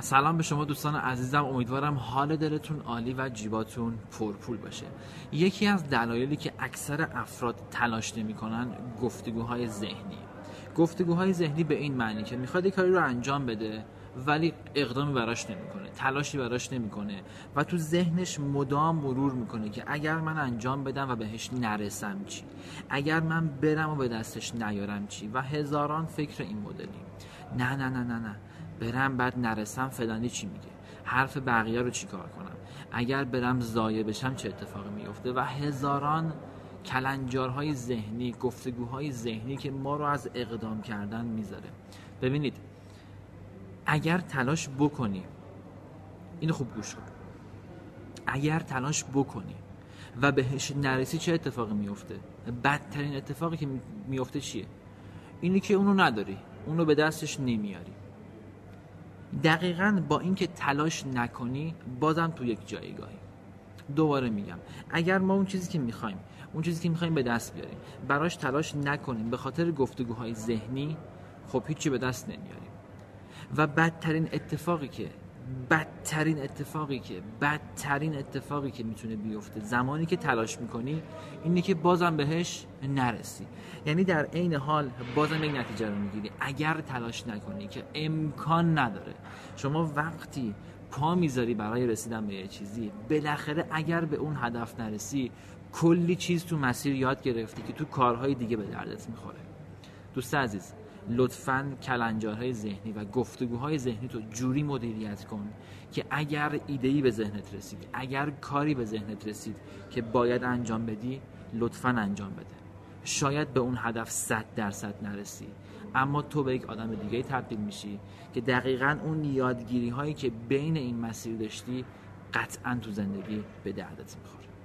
سلام به شما دوستان عزیزم امیدوارم حال دلتون عالی و جیباتون پرپول باشه. یکی از دلایلی که اکثر افراد تلاش نمی‌کنن گفتگوهای ذهنی. گفتگوهای ذهنی به این معنی که می‌خواد کاری رو انجام بده ولی اقدامی براش نمی‌کنه تلاشی براش نمی‌کنه و تو ذهنش مدام مرور می‌کنه که اگر من انجام بدم و بهش نرسم چی؟ اگر من برم و به دستش نیارم چی؟ و هزاران فکر این مدلی. نه نه نه نه نه. برم بعد نرسم فلانی چی میگه؟ حرف بقیه رو چیکار کنم؟ اگر برم زایه بشم چه اتفاقی میفته و هزاران کلنجارهای ذهنی گفتگوهای ذهنی که ما رو از اقدام کردن می‌ذاره. ببینید اگر تلاش بکنی اینو خوب گوش کن. اگر تلاش بکنی و بهش نرسی چه اتفاقی میفته بدترین اتفاقی که میفته چیه؟ اینی که اونو نداری. اونو به دستش نمیاری. دقیقا با اینکه تلاش نکنی بازم تو یک جایگاهی. دوباره میگم اگر ما اون چیزی که می‌خوایم اون چیزی که می‌خوایم به دست بیاریم براش تلاش نکنیم به خاطر گفتگوهای ذهنی خب هیچی به دست نمیاریم. و بدترین اتفاقی که بدترین اتفاقی که بدترین اتفاقی که می‌تونه بیفته. زمانی که تلاش می‌کنی اینه که بازم بهش نرسی. یعنی در عین حال بازم یک نتیجه رو می‌گیری. اگر تلاش نکنی که امکان نداره شما وقتی پا می‌ذاری برای رسیدن به یه چیزی بالاخره اگر به اون هدف نرسی کلی چیز تو مسیر یاد گرفتی که تو کارهای دیگه به دردت می‌خوره. دوست عزیز لطفا کلنجارهای ذهنی و گفتگوهای ذهنی تو جوری مدیریت کن که اگر ایدهی به ذهنت رسید اگر کاری به ذهنت رسید که باید انجام بدی لطفا انجام بده. شاید به اون هدف صد درصد نرسی اما تو به یک آدم دیگه تبدیل میشی که دقیقا اون یادگیری هایی که بین این مسیر داشتی قطعا تو زندگی به دردت می‌خوره.